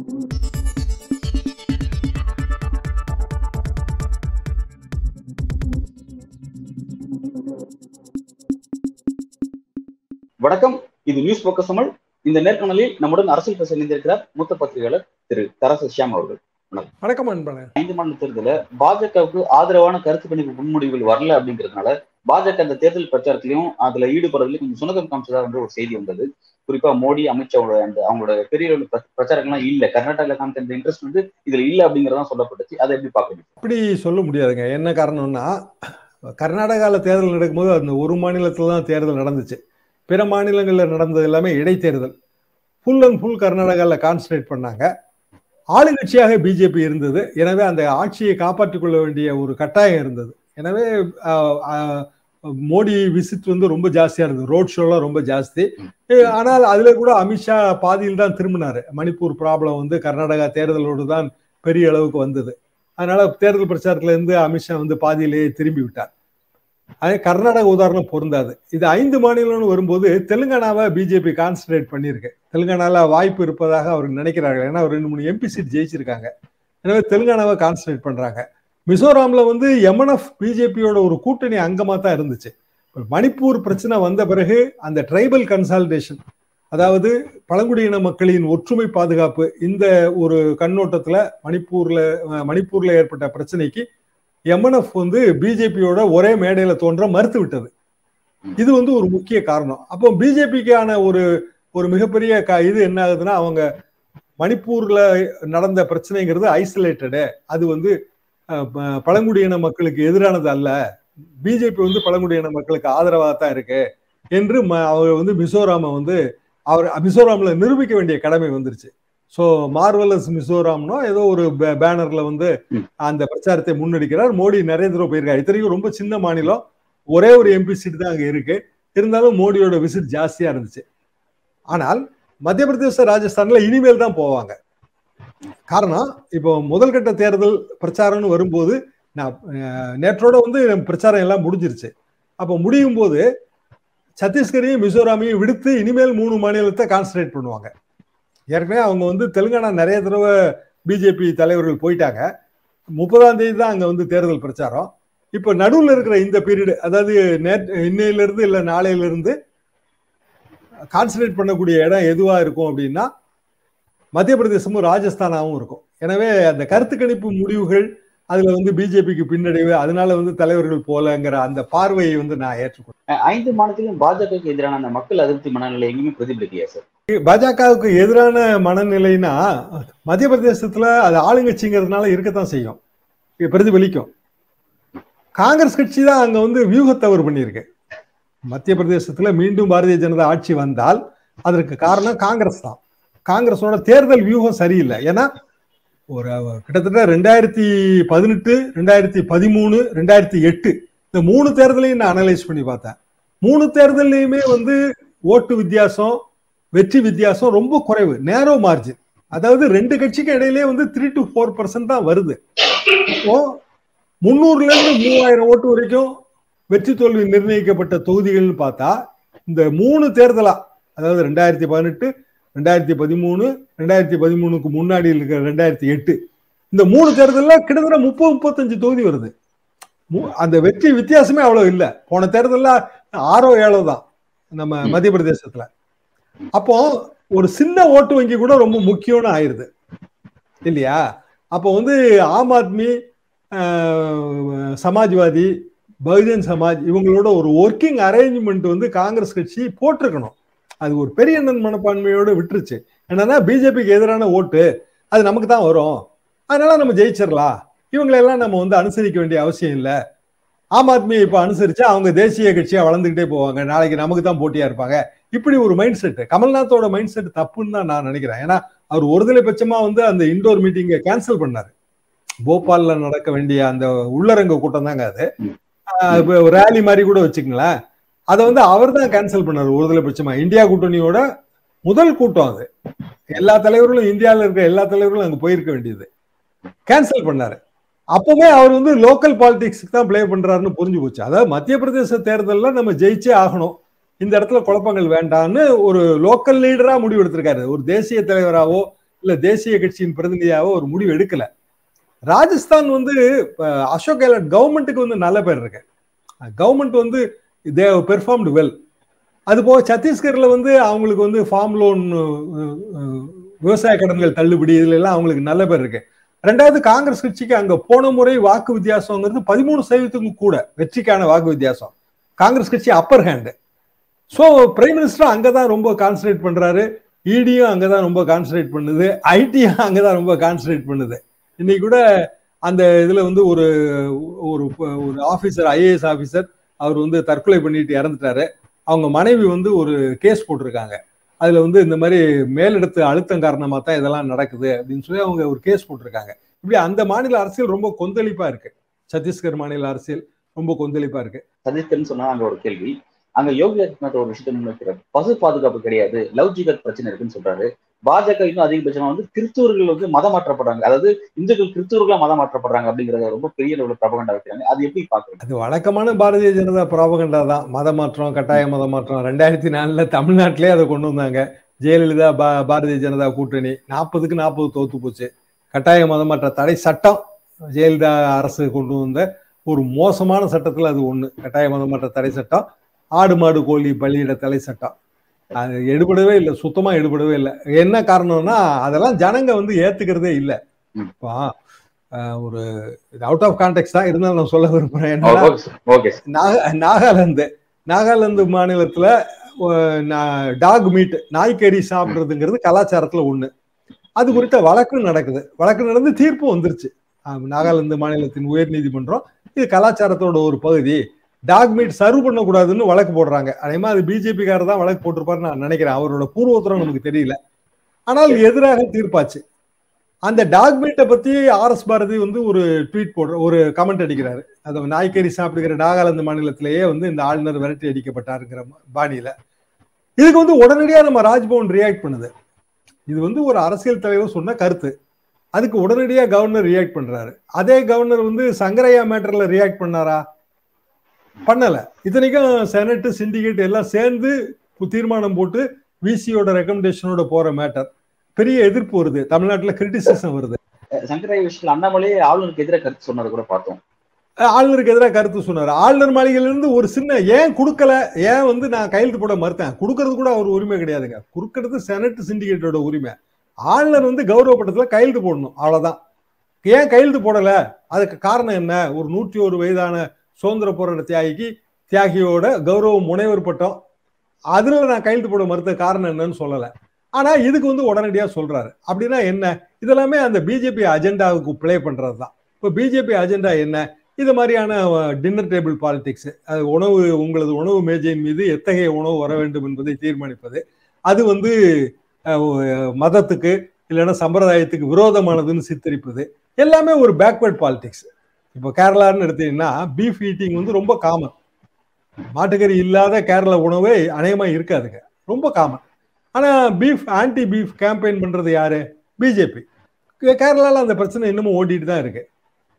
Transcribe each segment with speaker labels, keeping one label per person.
Speaker 1: வணக்கம். இது news focus Tamil இந்த நேர்காணலில் நம்முடன் அரசியல் பேச இணைந்திருக்கிறார் மூத்த பத்திரிகையாளர் திரு தரசு ஷியாம் அவர்கள்.
Speaker 2: வணக்கம்.
Speaker 1: ஐந்து மாநில தேர்தலில் பாஜகவுக்கு ஆதரவான கருத்து கணிப்பு முன்முடிவுகள் வரல அப்படிங்கிறதுனால பாஜக அந்த தேர்தல் பிரச்சாரத்திலையும் அதுல ஈடுபடுறதுலயும் கொஞ்சம் சுணக்கம் காமிச்சதா வந்து ஒரு செய்தி வந்தது. குறிப்பா மோடி அமித்ஷாவோட அந்த அவங்களோட பெரிய பிரச்சாரங்கள்லாம் இல்ல. கர்நாடகாவில காமிச்ச அந்த இன்ட்ரெஸ்ட் வந்து இதுல இல்ல அப்படிங்கறதா சொல்லப்பட்டுச்சு. அதை எப்படி பார்க்கணும்
Speaker 2: அப்படி சொல்ல முடியாதுங்க. என்ன காரணம்னா கர்நாடகாவில் தேர்தல் நடக்கும்போது அந்த ஒரு மாநிலத்தில் தான் தேர்தல் நடந்துச்சு. பிற மாநிலங்களில் நடந்தது எல்லாமே இடைத்தேர்தல். ஃபுல் அண்ட் ஃபுல் கர்நாடகாவில் கான்சன்ட்ரேட் பண்ணாங்க. ஆளுங்கட்சியாக பிஜேபி இருந்தது. எனவே அந்த ஆட்சியை காப்பாற்றிக் கொள்ள வேண்டிய ஒரு கட்டாயம் இருந்தது. எனவே ஆஹ், மோடி விசிட் வந்து ரொம்ப ஜாஸ்தியா இருந்தது. ரோட் ஷோலாம் ரொம்ப ஜாஸ்தி. ஆனால் அதுல கூட அமித்ஷா பாதியில் தான் திரும்பினாரு. மணிப்பூர் ப்ராப்ளம் வந்து கர்நாடகா தேர்தலோடு தான் பெரிய அளவுக்கு வந்தது. அதனால தேர்தல் பிரச்சாரத்துல இருந்து அமித்ஷா வந்து பாதியிலேயே திரும்பி விட்டார். அதே கர்நாடக உதாரணம் பொருந்தாது. இது ஐந்து மாநிலம்னு வரும்போது தெலுங்கானாவை பிஜேபி கான்சன்ட்ரேட் பண்ணியிருக்கு. தெலுங்கானால வாய்ப்பு இருப்பதாக அவர் நினைக்கிறார்கள். ஏன்னா ஒரு ரெண்டு மூணு எம்பி சீட் ஜெயிச்சிருக்காங்க. எனவே தெலுங்கானாவை கான்சன்ட்ரேட் பண்றாங்க. மிசோராம்ல வந்து எம்என்எஃப் பிஜேபியோட ஒரு கூட்டணி அங்கமா தான் இருந்துச்சு. மணிப்பூர் பிரச்சனை வந்த பிறகு அந்த ட்ரைபல் கன்சால்டேஷன் அதாவது பழங்குடியின மக்களின் ஒற்றுமை பாதுகாப்பு இந்த ஒரு கண்ணோட்டத்துல மணிப்பூர்ல மணிப்பூரில் மணிப்பூர்ல ஏற்பட்ட பிரச்சனைக்கு எம்என்எஃப் வந்து பிஜேபியோட ஒரே மேடையில தோன்ற மறுத்து விட்டது இது வந்து ஒரு முக்கிய காரணம். அப்போ பிஜேபிக்கான ஒரு ஒரு மிகப்பெரிய க- இது என்ன ஆகுதுன்னா அவங்க மணிப்பூர்ல நடந்த பிரச்சனைங்கிறது ஐசோலேட்டடு அது வந்து பழங்குடியின மக்களுக்கு எதிரானது அல்ல. பிஜேபி வந்து பழங்குடியின மக்களுக்கு ஆதரவாக தான் இருக்கு என்று அவர் வந்து மிசோராம வந்து அவர் மிசோராம்ல நிரூபிக்க வேண்டிய கடமை வந்துருச்சு. ஸோ மார்வலஸ் மிசோராம்னோ ஏதோ ஒரு பேனர்ல வந்து. அந்த பிரச்சாரத்தை முன்னெடுக்கிறார். மோடி நிறைய தடவை போயிருக்காரு. இத்தனைக்கும் ரொம்ப சின்ன மாநிலம். ஒரே ஒரு எம்பி சீட் தான் அங்க இருக்கு. இருந்தாலும் மோடியோட விசிட் ஜாஸ்தியா இருந்துச்சு. ஆனால் மத்திய பிரதேச ராஜஸ்தான்ல இனிமேல் தான் போவாங்க. காரணம் இப்போ முதல்கட்ட தேர்தல் பிரச்சாரம்னு வரும்போது நான் நேற்றோட வந்து பிரச்சாரம் எல்லாம் முடிஞ்சிருச்சு. அப்போ முடியும் போது சத்தீஸ்கரையும் மிசோராமையும் விடுத்து இனிமேல் மூணு மாநிலத்தை கான்சன்ட்ரேட் பண்ணுவாங்க. ஏற்கனவே அவங்க வந்து தெலுங்கானா நிறைய தடவை பிஜேபி தலைவர்கள் போயிட்டாங்க. முப்பதாம் தேதி தான் அங்கே வந்து தேர்தல் பிரச்சாரம். இப்போ நடுவில் இருக்கிற இந்த பீரியடு அதாவது நேற்று இன்னையிலிருந்து இல்லை நாளையிலிருந்து கான்சன்ட்ரேட் பண்ணக்கூடிய இடம் எதுவாக இருக்கும் அப்படின்னா மத்திய பிரதேசமும் ராஜஸ்தானாவும் இருக்கும். எனவே அந்த கருத்து கணிப்பு முடிவுகள் அதுல வந்து பிஜேபிக்கு பின்னடைவு அதனால வந்து தலைவர்கள் போலங்கிற அந்த பார்வையை வந்து நான் ஏற்றுக்கொண்டேன்
Speaker 1: ஐந்து மாநிலத்திலும் பாஜகவுக்கு எதிரான அந்த மக்கள் அதிருப்தி மனநிலை எங்கேயுமே பிரதிபலிக்கலையா சார்?
Speaker 2: பாஜகவுக்கு எதிரான மனநிலைனா மத்திய பிரதேசத்துல அது ஆளுங்கட்சிங்கிறதுனால இருக்கத்தான் செய்யும். இது பிரதிபலிக்கும். காங்கிரஸ் கட்சி தான் அங்க வந்து வியூக தவறு பண்ணியிருக்கு. மத்திய பிரதேசத்துல மீண்டும் பாரதிய ஜனதா ஆட்சி வந்தால் அதற்கு காரணம் காங்கிரஸ் தான். காங்கிரஸோட தேர்தல் வியூகம் சரியில்லை. ஏன்னா ஒரு கிட்டத்தட்ட ரெண்டாயிரத்தி பதினெட்டு ரெண்டாயிரத்தி பதிமூணு ரெண்டாயிரத்தி எட்டு இந்த மூணு தேர்தலையும் நான் அனலைஸ் பண்ணி பார்த்தேன். மூணு தேர்தல்லையுமே வந்து ஓட்டு வித்தியாசம் வெற்றி வித்தியாசம் ரொம்ப குறைவு நேரோ மார்ஜின் அதாவது ரெண்டு கட்சிக்கு இடையிலே வந்து த்ரீ டு ஃபோர் பர்சன்ட் தான் வருது. இப்போ முன்னூறுல இருந்து மூவாயிரம் ஓட்டு வரைக்கும் வெற்றி தோல்வி நிர்ணயிக்கப்பட்ட தொகுதிகள்னு பார்த்தா இந்த மூணு தேர்தலா அதாவது ரெண்டாயிரத்தி பதினெட்டு ரெண்டாயிரத்தி பதிமூணு ரெண்டாயிரத்தி பதிமூணுக்கு முன்னாடி இருக்கிற ரெண்டாயிரத்தி எட்டு. இந்த மூணு தேர்தல்ல கிட்டத்தட்ட முப்பது முப்பத்தஞ்சு தொகுதி வருது. அந்த வெற்றி வித்தியாசமே அவ்வளவு இல்லை. போன தேர்தல்ல ஆறோ ஏழோ தான் நம்ம மத்திய பிரதேசத்துல. அப்போ ஒரு சின்ன ஓட்டு வங்கி கூட ரொம்ப முக்கியம்னு ஆயிருது. இல்லையா? அப்போ வந்து ஆம் ஆத்மி சமாஜ்வாதி பகுஜன் சமாஜ் இவங்களோட ஒரு ஒர்க்கிங் அரேஞ்ச்மெண்ட் வந்து காங்கிரஸ் கட்சி போட்டிருக்கணும். அது ஒரு பெரிய எண்ணன் மனப்பான்மையோடு விட்டுருச்சு. என்னன்னா பிஜேபிக்கு எதிரான ஓட்டு அது நமக்கு தான் வரும். அதனால நம்ம ஜெயிச்சிடலாம். இவங்களெல்லாம் நம்ம வந்து அனுசரிக்க வேண்டிய அவசியம் இல்லை. ஆம் ஆத்மியை இப்போ அனுசரிச்சா அவங்க தேசிய கட்சியா வளர்ந்துகிட்டே போவாங்க. நாளைக்கு நமக்கு தான் போட்டியா இருப்பாங்க. இப்படி ஒரு மைண்ட் செட் கமல்நாத்தோட மைண்ட் செட் தப்புன்னு தான் நான் நினைக்கிறேன். ஏன்னா அவர் ஒருதலை பட்சமா வந்து அந்த இண்டோர் மீட்டிங்கை கேன்சல் பண்ணாரு. போபால்ல நடக்க வேண்டிய அந்த உள்ளரங்க கூட்டம் தாங்க அது. ரேலி மாதிரி கூட வச்சுக்கங்களேன். அதை வந்து அவர் தான் கேன்சல் பண்ணார் ஒருதலை பட்சமா இந்தியா கூட்டணியோட முதல் கூட்டம் அது. எல்லா தலைவர்களும் இந்தியாவில் இருக்கிற எல்லா தலைவர்களும் அங்கே போயிருக்க வேண்டியது. கேன்சல் பண்ணாரு. அப்பவே அவர் வந்து லோக்கல் பாலிடிக்ஸ்க்கு தான் ப்ளே பண்றாருன்னு புரிஞ்சு போச்சு. அதாவது மத்திய பிரதேச தேர்தலில் நம்ம ஜெயிச்சே ஆகணும். இந்த இடத்துல குழப்பங்கள் வேண்டாம்னு ஒரு லோக்கல் லீடரா முடிவு எடுத்திருக்காரு. ஒரு தேசிய தலைவராவோ இல்ல தேசிய கட்சியின் பிரதிநிதியாவோ ஒரு முடிவு எடுக்கல. ராஜஸ்தான் வந்து அசோக் கெலாட் கவர்மெண்ட்டுக்கு வந்து நல்ல பேர் இருக்கு. கவர்மெண்ட் வந்து தே பெர்ஃபார்ம்டு வெல் அதுபோக சத்தீஸ்கரில் வந்து அவங்களுக்கு வந்து ஃபார்ம் லோன் விவசாய கடன்கள் தள்ளுபடி இதுல எல்லாம் அவங்களுக்கு நல்ல பேர் இருக்கு. ரெண்டாவது காங்கிரஸ் கட்சிக்கு அங்க போன முறை வாக்கு வித்தியாசங்கிறது பதிமூணு சதவீதத்துக்கும் கூட வெற்றிக்கான வாக்கு வித்தியாசம். காங்கிரஸ் கட்சி upper hand so prime minister அங்கதான் ரொம்ப கான்சன்ட்ரேட் பண்றாரு. இடியும் அங்கதான் ரொம்ப கான்சன்ட்ரேட் பண்ணுது. ஐடியும் அங்கதான் ரொம்ப கான்சன்ட்ரேட் பண்ணுது. இன்னைக்கு கூட அந்த இதுல வந்து ஒரு ஒரு ஒரு ஐஏஎஸ் ஆஃபீஸர் அவர் வந்து தற்கொலை பண்ணிட்டு இறந்துட்டாரு. அவங்க மனைவி வந்து ஒரு கேஸ் போட்டிருக்காங்க. அதுல வந்து இந்த மாதிரி மேலிடத்து அழுத்தம் காரணமா தான் இதெல்லாம் நடக்குது அப்படின்னு சொல்லி அவங்க ஒரு கேஸ் போட்டிருக்காங்க. இப்படி அந்த மாநில அரசியல் ரொம்ப கொந்தளிப்பா இருக்கு. சத்தீஸ்கர் மாநில அரசியல் ரொம்ப கொந்தளிப்பா இருக்கு.
Speaker 1: சத்தீஸ்கர்னு சொன்னா அங்க ஒரு கேள்வி. அங்க யோகி ஆதித்யநாத் ஒரு விஷயத்தை முன்வைக்கிறார். பசு பாதுகாப்பு கிடையாது. லவ் ஜிகத் பிரச்சனை இருக்குன்னு சொல்றாரு. பாஜக இன்னும் அதிகபட்சமா வந்து கிறிஸ்தவர்கள் வந்து மதம் மாற்றப்படுறாங்க அதாவது இந்துக்கள் கிறிஸ்தவர்களா மதம் மாற்றப்படுறாங்க அப்படிங்கறத ரொம்ப பெரிய அளவுல பிரபகண்டா வைக்கிறாங்க. அது எப்படி பாக்குறீங்க
Speaker 2: அது வழக்கமான பாரதிய ஜனதா பிரபகண்டா தான். மத மாற்றம் கட்டாய மத மாற்றம் ரெண்டாயிரத்தி நாலுல தமிழ்நாட்டிலே அதை கொண்டு வந்தாங்க. ஜெயலலிதா பா பாரதிய ஜனதா கூட்டணி. நாற்பதுக்கு நாற்பது தோத்து போச்சு. கட்டாய மதமாற்ற தடை சட்டம் ஜெயலலிதா அரசு கொண்டு வந்த ஒரு மோசமான சட்டத்துல அது ஒண்ணு. கட்டாய மதமாற்ற தடை சட்டம். ஆடு மாடு கோழி பள்ளியிட தலை சட்டம். அது எடுபடவே இல்லை சுத்தமா எடுபடவே இல்லை. என்ன காரணம்னா அதெல்லாம் ஜனங்க வந்து ஏத்துக்கிறதே இல்லை. இப்போ ஒரு அவுட் ஆஃப் கான்டெக்ட் தான் இருந்தாலும் நான் சொல்ல விரும்புறேன். நாகாலாந்து நாகாலாந்து மாநிலத்துல டாக் மீட் நாய்க்கறி சாப்பிடுறதுங்கிறது கலாச்சாரத்துல ஒண்ணு. அது குறித்த வழக்கு நடக்குது. வழக்கு நடந்து தீர்ப்பு வந்துருச்சு. நாகாலாந்து மாநிலத்தின் உயர் நீதிமன்றம் இது கலாச்சாரத்தோட ஒரு பகுதி. டாக் மீட் சர்வ் பண்ணக்கூடாதுன்னு வழக்கு போடுறாங்க. அதே மாதிரி பிஜேபிக்காரர் தான் வழக்கு போட்டிருப்பாரு நான் நினைக்கிறேன். அவரோட பூர்வோத்தரம் நமக்கு தெரியல. ஆனால் எதிராக தீர்ப்பாச்சு. அந்த டாக் மீட்டை பத்தி ஆர் எஸ் பாரதி வந்து ஒரு ட்வீட் போடுற ஒரு கமெண்ட் அடிக்கிறாரு. அது நாய்க்கறி சாப்பிடுகிற நாகாலாந்து மாநிலத்திலேயே வந்து இந்த ஆளுநர் விரட்டி அடிக்கப்பட்டாருங்கிற பாணியில. இதுக்கு வந்து உடனடியாக நம்ம ராஜ்பவன் ரியாக்ட் பண்ணுது. இது வந்து ஒரு அரசியல் தலைவர் சொன்ன கருத்து. அதுக்கு உடனடியாக கவர்னர் ரியாக்ட் பண்றாரு. அதே கவர்னர் வந்து சங்கரையா மேட்டர்ல ரியாக்ட் பண்ணாரா? பண்ணல. இத்தனைக்கும் செனட் சிண்டிகேட் எல்லாம் சேர்ந்து தீர்மானம் போட்டு விசியோட ரெக்கமெண்டேஷனோட போற மேட்டர் பெரிய எதிர்ப்பு வருது. தமிழ்நாட்டுல கிரிட்டிசிசம் வருது.
Speaker 1: சங்கராய விஷயத்தில் அண்ணாமலை ஆளுநருக்கு எதிராக கருத்து சொன்னதை கூட பார்த்தோம்.
Speaker 2: ஆளுநருக்கு எதிராக கருத்து சொன்னார். ஆளுநர் மாளிகையில இருந்து ஒரு சின்ன ஏன் கொடுக்கல? ஏன் வந்து நான் கையெழுத்து போட மறுத்தேன்? கொடுக்கறது கூட அவர் உரிமை கிடையாதுங்க. கொடுக்கறது செனட் சிண்டிகேட்டோட உரிமை. ஆளுநர் வந்து கௌரவப்பட்டத்துல கையெழுத்து போடணும். அவ்வளவுதான். ஏன் கையெழுத்து போடல? அதுக்கு காரணம் என்ன? ஒரு நூற்றி ஒரு வயதான சுதந்திர போராட்ட தியாகிக்கு தியாகியோட கௌரவ முனைவர் பட்டம் அதுல நான் கையெழுத்து போட மறுத்த காரணம் என்னன்னு சொல்லலை. ஆனா இதுக்கு வந்து உடனடியா சொல்றாரு. அப்படின்னா என்ன? இதெல்லாமே அந்த பிஜேபி அஜெண்டாவுக்கு பிளே பண்றது தான் இப்போ பிஜேபி அஜெண்டா என்ன? இது மாதிரியான டின்னர் டேபிள் பாலிடிக்ஸ் அது உணவு உங்களது உணவு மேஜையின் மீது எத்தகைய உணவு வர வேண்டும் என்பதை தீர்மானிப்பது. அது வந்து மதத்துக்கு இல்லைன்னா சம்பிரதாயத்துக்கு விரோதமானதுன்னு சித்தரிப்பது. எல்லாமே ஒரு பேக்வர்ட் பாலிடிக்ஸ் இப்போ கேரளான்னு எடுத்தீங்கன்னா பீஃப் ஈட்டிங் வந்து ரொம்ப காமன் மாட்டுக்கறி இல்லாத கேரளா உணவே அநேகமா இருக்காதுங்க. ரொம்ப காமன் ஆனா பீஃப் ஆன்டி பீஃப் கேம்பெயின் பண்றது யாரு? பிஜேபி கேரளால அந்த பிரச்சனை இன்னமும் ஓடிட்டு தான் இருக்கு.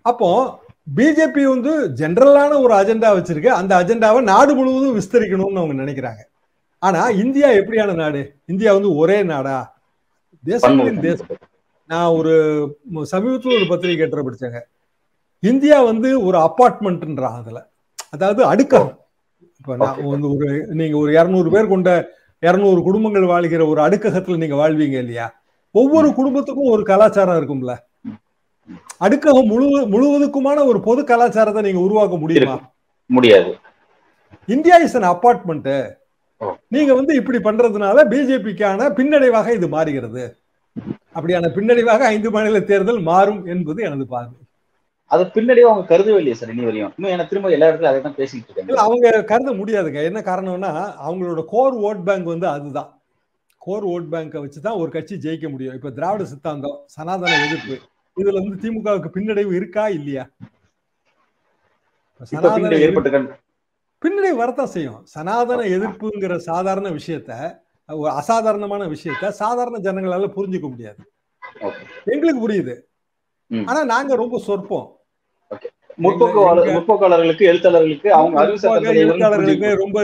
Speaker 2: அப்போ பிஜேபி வந்து ஜென்ரலான ஒரு அஜெண்டா வச்சிருக்கு. அந்த அஜெண்டாவை நாடு முழுவதும் விஸ்தரிக்கணும்னு அவங்க நினைக்கிறாங்க. ஆனா இந்தியா எப்படியான நாடு? இந்தியா வந்து ஒரே நாடா? தேசங்களின் தேசம். நான் ஒரு சமீபத்தில் ஒரு பத்திரிகை கேட்டு படிச்சேங்க. இந்தியா வந்து ஒரு அப்பார்ட்மெண்ட்ன்றான் அதுல அதாவது அடுக்கம் இப்ப நான் வந்து ஒரு நீங்க ஒரு இருநூறு பேர் கொண்ட இருநூறு குடும்பங்கள் வாழ்கிற ஒரு அடுக்ககத்துல நீங்க வாழ்வீங்க இல்லையா? ஒவ்வொரு குடும்பத்துக்கும் ஒரு கலாச்சாரம் இருக்கும்ல. அடுக்ககம் முழு முழுவதுக்குமான ஒரு பொது கலாச்சாரத்தை நீங்க உருவாக்க முடியுமா?
Speaker 1: முடியாது.
Speaker 2: இந்தியா இஸ் அன் அப்பார்ட்மெண்ட் நீங்க வந்து இப்படி பண்றதுனால பிஜேபிக்கான பின்னடைவாக இது மாறுகிறது. அப்படியான பின்னடைவாக ஐந்து மாநில தேர்தல் மாறும் என்பது எனது பார்வை.
Speaker 1: அது பின்னாடியே அவங்க கருதவே இல்லையா சார் இனி வரையும். இன்னும் எனக்கு திரும்ப எல்லா இடத்துல அதை தான் பேசிட்டு இருக்காங்க
Speaker 2: அவங்க கருத முடியாதுங்க. என்ன காரணம்னா அவங்களோட கோர் ஓட் பேங்க் வந்து அதுதான். கோர் ஓட் பேங்கை வச்சு தான் ஒரு கட்சி ஜெயிக்க முடியும். இப்ப திராவிட சித்தாந்தம் சனாதன எதிர்ப்பு இதுல வந்து திமுகவுக்கு பின்னடைவு இருக்கா இல்லையா? பின்னடைவு வரத்தான் செய்யும். சனாதன எதிர்ப்புங்கிற சாதாரண விஷயத்த அசாதாரணமான விஷயத்த சாதாரண ஜனங்களால புரிஞ்சுக்க முடியாது. எங்களுக்கு புரியுது. ஆனா நாங்க ரொம்ப சொற்பம்.
Speaker 1: முற்போக்காளர்களுக்கு எழுத்தாளர்களுக்கு அவங்க
Speaker 2: எழுத்தாளர்களுக்கு ரொம்ப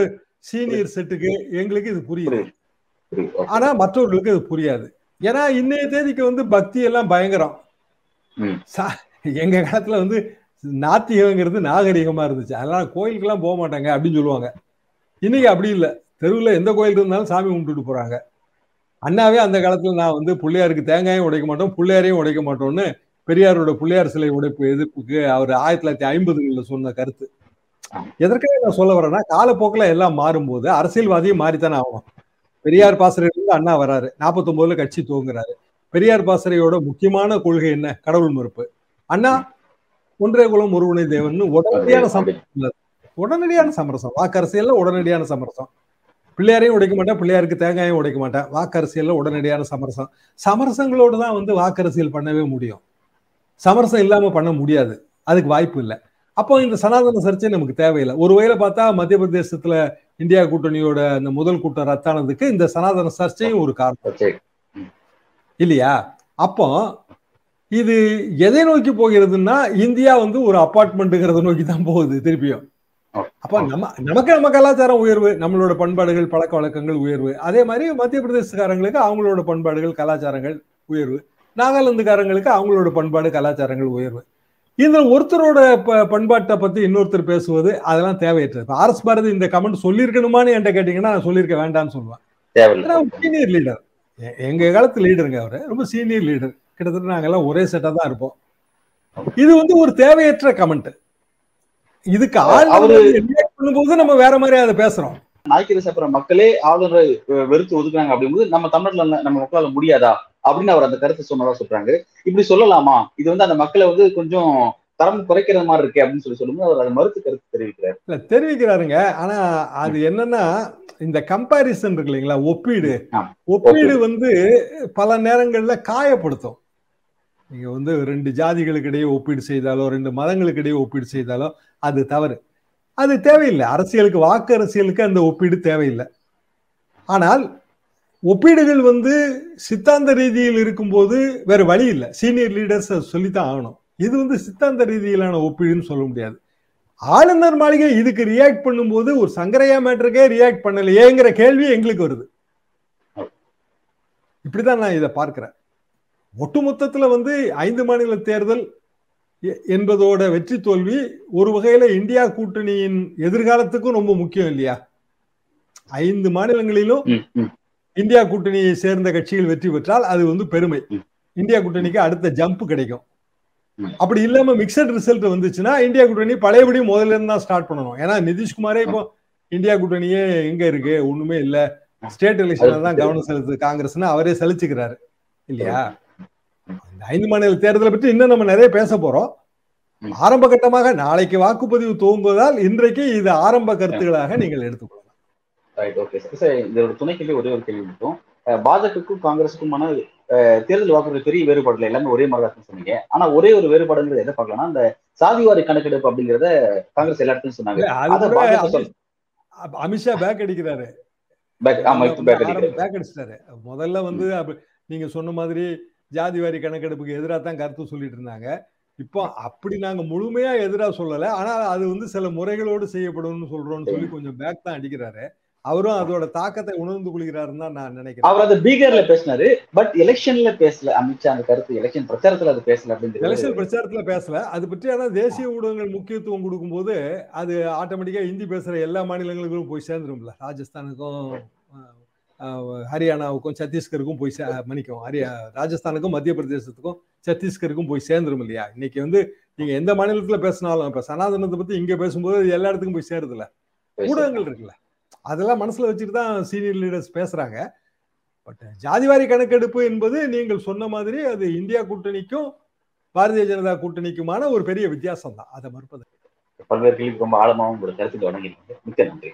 Speaker 2: சீனியர் செட்டுக்கு எங்களுக்கு இது புரியுது. ஆனா மற்றவர்களுக்கு இது புரியாது. ஏன்னா இன்னைய தேதிக்கு வந்து பக்தி எல்லாம் பயங்கரம். எங்க காலத்துல வந்து நாத்திகங்கிறது நாகரிகமா இருந்துச்சு. அதனால கோயிலுக்கெல்லாம் போக மாட்டாங்க அப்படின்னு சொல்லுவாங்க. இன்னைக்கு அப்படி இல்லை. தெருவில் எந்த கோயில் இருந்தாலும் சாமி கும்பிட்டுட்டு போறாங்க. அண்ணாவே அந்த காலத்துல நான் வந்து பிள்ளையாருக்கு தேங்காயும் உடைக்க மாட்டோம் பிள்ளையாரையும் உடைக்க மாட்டோம்னு பெரியாரோட பிள்ளையார் சிலை உடைப்பு எதிர்ப்புக்கு அவர் ஆயிரத்தி தொள்ளாயிரத்தி ஐம்பதுகளில் சொன்ன கருத்து. எதற்காக நான் சொல்ல வரேன்னா காலப்போக்கில் எல்லாம் மாறும்போது அரசியல்வாதியும் மாறித்தானே ஆகணும். பெரியார் பாசறையிலிருந்து அண்ணா வராரு. நாற்பத்தொன்பதுல கட்சி துவங்குறாரு. பெரியார் பாசறையோட முக்கியமான கொள்கை என்ன? கடவுள் மறுப்பு. அண்ணா ஒன்றே குலம் ஒருவனை தேவன் உடனடியான சமரசம். உடனடியான சமரசம். வாக்கரசியல்ல உடனடியான சமரசம். பிள்ளையாரையும் உடைக்க மாட்டேன் பிள்ளையாருக்கு தேங்காயும் உடைக்க மாட்டேன். வாக்கரசியல்ல உடனடியான சமரசம். சமரசங்களோடு தான் வந்து வாக்கரசியல் பண்ணவே முடியும். சமரசம் இல்லாம பண்ண முடியாது. அதுக்கு வாய்ப்பு இல்லை. அப்போ இந்த சனாதன சர்ச்சை நமக்கு தேவையில்லை. ஒரு வகையில பார்த்தா மத்திய பிரதேசத்துல இந்தியா கூட்டணியோட அந்த முதல் கூட்டம் ரத்தானதுக்கு இந்த சனாதன சர்ச்சையும் ஒரு காரணம். இல்லையா? அப்போ இது எதை நோக்கி போகிறதுன்னா இந்தியா வந்து ஒரு அப்பார்ட்மெண்ட்டுங்கிறத நோக்கி தான் போகுது திருப்பியும். அப்ப நம்ம நமக்கு நம்ம கலாச்சாரம் உயர்வு நம்மளோட பண்பாடுகள் பழக்க வழக்கங்கள் உயர்வு. அதே மாதிரி மத்திய பிரதேசக்காரங்களுக்கு அவங்களோட பண்பாடுகள் கலாச்சாரங்கள் உயர்வு. நாகாலாந்துக்காரங்களுக்கு அவங்களோட பண்பாடு கலாச்சாரங்கள் உயர்வு. இதுல ஒருத்தரோட ப- பண்பாட்டை பத்தி இன்னொருத்தர் பேசுவது அதெல்லாம் தேவையற்றது. இப்ப ஆர் எஸ் பாரதி இந்த கமெண்ட் சொல்லியிருக்கணுமான்னு என்கிட்ட கேட்டீங்கன்னா நான் சொல்லியிருக்க வேண்டாம்னு சொல்லுவேன். சீனியர் லீடர் எங்க காலத்து லீடருங்க அவரு. ரொம்ப சீனியர் லீடர் கிட்டத்தட்ட நாங்கெல்லாம் ஒரே செட்டா தான் இருப்போம். இது வந்து ஒரு தேவையற்ற கமெண்ட் இதுக்கு பண்ணும்போது நம்ம வேற மாதிரி அதை பேசுறோம்
Speaker 1: நாய்க்கரை சாப்பிட்ற மக்களே ஆளுநரை வெறுத்து ஒதுக்குறாங்க அப்படிங்கும்போது நம்ம தமிழ்ல நம்ம மக்களால முடியாதா? அப்படின்னு அவர் அந்த கருத்தை சொன்னதா சொல்றாங்க. இப்படி சொல்லலாமா? இது வந்து அந்த மக்களை வந்து கொஞ்சம் தரம் குறைக்கிற மாதிரி இருக்கு அப்படின்னு சொல்லி சொல்லும்போது அவர் அதை மறுத்து கருத்து தெரிவிக்கிறார்.
Speaker 2: இல்ல தெரிவிக்கிறாருங்க. ஆனா அது என்னன்னா இந்த கம்பாரிசன் இருக்கு இல்லைங்களா? ஒப்பீடு. ஒப்பீடு. வந்து பல நேரங்கள்ல காயப்படுத்தும். நீங்க வந்து ரெண்டு ஜாதிகளுக்கு இடையே ஒப்பீடு செய்தாலோ ரெண்டு மதங்களுக்கு இடையே ஒப்பீடு செய்தாலோ அது தவறு. அது தேவையில்லை. அரசியலுக்கு வாக்கு அரசியலுக்கு அந்த ஒப்பீடு தேவையில்லை. ஆனால் ஒப்பீடுகள் வந்து சித்தாந்த ரீதியில் இருக்கும்போது வேற வழி இல்லை. சீனியர் லீடர்ஸ் சொல்லித்தான் ஆகணும். இது வந்து சித்தாந்த ரீதியிலான ஒப்பீடுன்னு சொல்ல முடியாது. ஆளுநர் மாளிகை இதுக்கு ரியாக்ட் பண்ணும்போது ஒரு சங்கரையா மேட்டருக்கே ரியாக்ட் பண்ணலையேங்கிற கேள்வி எங்களுக்கு வருது. இப்படிதான் நான் இதை பார்க்கிறேன். ஒட்டுமொத்தத்துல வந்து ஐந்து மாநில தேர்தல் எ- என்பதோட வெற்றி தோல்வி ஒரு வகையில இந்தியா கூட்டணியின் எதிர்காலத்துக்கும் ரொம்ப முக்கியம் இல்லையா? ஐந்து மாநிலங்களிலும் இந்தியா கூட்டணியை சேர்ந்த கட்சிகள் வெற்றி பெற்றால் அது வந்து பெருமை. இந்தியா கூட்டணிக்கு அடுத்த ஜம்ப் கிடைக்கும். அப்படி இல்லாம மிக்சட் ரிசல்ட் வந்துச்சுன்னா இந்தியா கூட்டணி பழையபடி முதல்ல இருந்து தான் ஸ்டார்ட் பண்ணணும். ஏன்னா நிதிஷ்குமாரே இப்போ இந்தியா கூட்டணியே எங்க இருக்கு? ஒண்ணுமே இல்ல. ஸ்டேட் எலெக்ஷன்ல தான் கவனம் செலுத்துது காங்கிரஸ்னு அவரே செலுத்திக்கிறாரு இல்லையா? இந்த ஐந்து மாநில தேர்தலை பற்றி இன்னும் நம்ம நிறைய பேச போறோம். ஆரம்ப கட்டமாக நாளைக்கு வாக்குப்பதிவு துவங்குவதால் இன்றைக்கு இது ஆரம்ப கருத்துக்களாக நீங்கள் எடுத்துக்கொள்ளலாம்
Speaker 1: ரைட் ஓகே சார் சார் இதோட துணை கேள்வி ஒரே ஒரு கேள்வி மட்டும். அஹ், பாஜகவுக்கும் காங்கிரஸுக்குமான தேர்தல் வாக்குறுதி பெரிய வேறுபாடு இல்லை எல்லாமே ஒரே மாதிரி தான் சொன்னீங்க. ஆனா ஒரே ஒரு வேறுபாடுங்கிறது எதை பார்க்கலாம்னா அந்த சாதிவாரி கணக்கெடுப்பு அப்படிங்கிறத காங்கிரஸ் எல்லா இடத்துலயும் சொன்னாங்க
Speaker 2: அமித்ஷா பேக் அடிக்கிறாரு. பேக் அடிச்சிட்டாரு. முதல்ல வந்து நீங்க சொன்ன மாதிரி ஜாதி வாரி கணக்கெடுப்புக்கு எதிராக தான் கருத்து சொல்லிட்டு இருந்தாங்க. இப்போ அப்படி நாங்க முழுமையா எதிராக சொல்லல. ஆனா அது வந்து சில முறைகளோடு செய்யப்படும்னு சொல்றோம்னு சொல்லி கொஞ்சம் பேக் தான் அடிக்கிறாரு. அவரும் அதோட தாக்கத்தை உணர்ந்து கொள்கிறாருன்னு தான் நான் நினைக்கிறேன்.
Speaker 1: அவர் அது பீகார்ல பேசினாரு பட் எலெக்ஷன்ல பேசல. அமித்ஷா அந்த கருத்து எலெக்ஷன் பிரச்சாரத்துல அது பேசல அப்படிங்கிறது
Speaker 2: எலெக்ஷன் பிரச்சாரத்துல பேசல. அது பற்றி ஆனா தேசிய ஊடகங்கள் முக்கியத்துவம் கொடுக்கும்போது அது ஆட்டோமேட்டிக்கா ஹிந்தி பேசுற எல்லா மாநிலங்களுக்கும் போய் சேர்ந்துரும்ல ராஜஸ்தானுக்கும் ஹரியானாவுக்கும் சத்தீஸ்கருக்கும் போய் சே மன்னிக்கும் ஹரியா ராஜஸ்தானுக்கும் மத்திய பிரதேசத்துக்கும் சத்தீஸ்கருக்கும் போய் சேர்ந்துரும் இல்லையா? இன்னைக்கு வந்து நீங்க எந்த மாநிலத்துல பேசினாலும் இப்ப சனாதனத்தை பத்தி இங்க பேசும்போது எல்லா இடத்துக்கும் போய் சேருதுல ஊடகங்கள் இருக்குல்ல. அதெல்லாம் மனசில் வச்சுட்டு தான் சீனியர் லீடர்ஸ் பேசுகிறாங்க பட் ஜாதிவாரி கணக்கெடுப்பு என்பது நீங்கள் சொன்ன மாதிரி அது இந்தியா கூட்டணிக்கும் பாரதிய ஜனதா கூட்டணிக்குமான ஒரு பெரிய வித்தியாசம் தான் அதை மறுப்பது
Speaker 1: பல்வேறு கேள்விக்கு ரொம்ப ஆழமாகவும் உங்களோட கருத்துக்கு வழங்கிருக்கீங்க மிக்க நன்றி.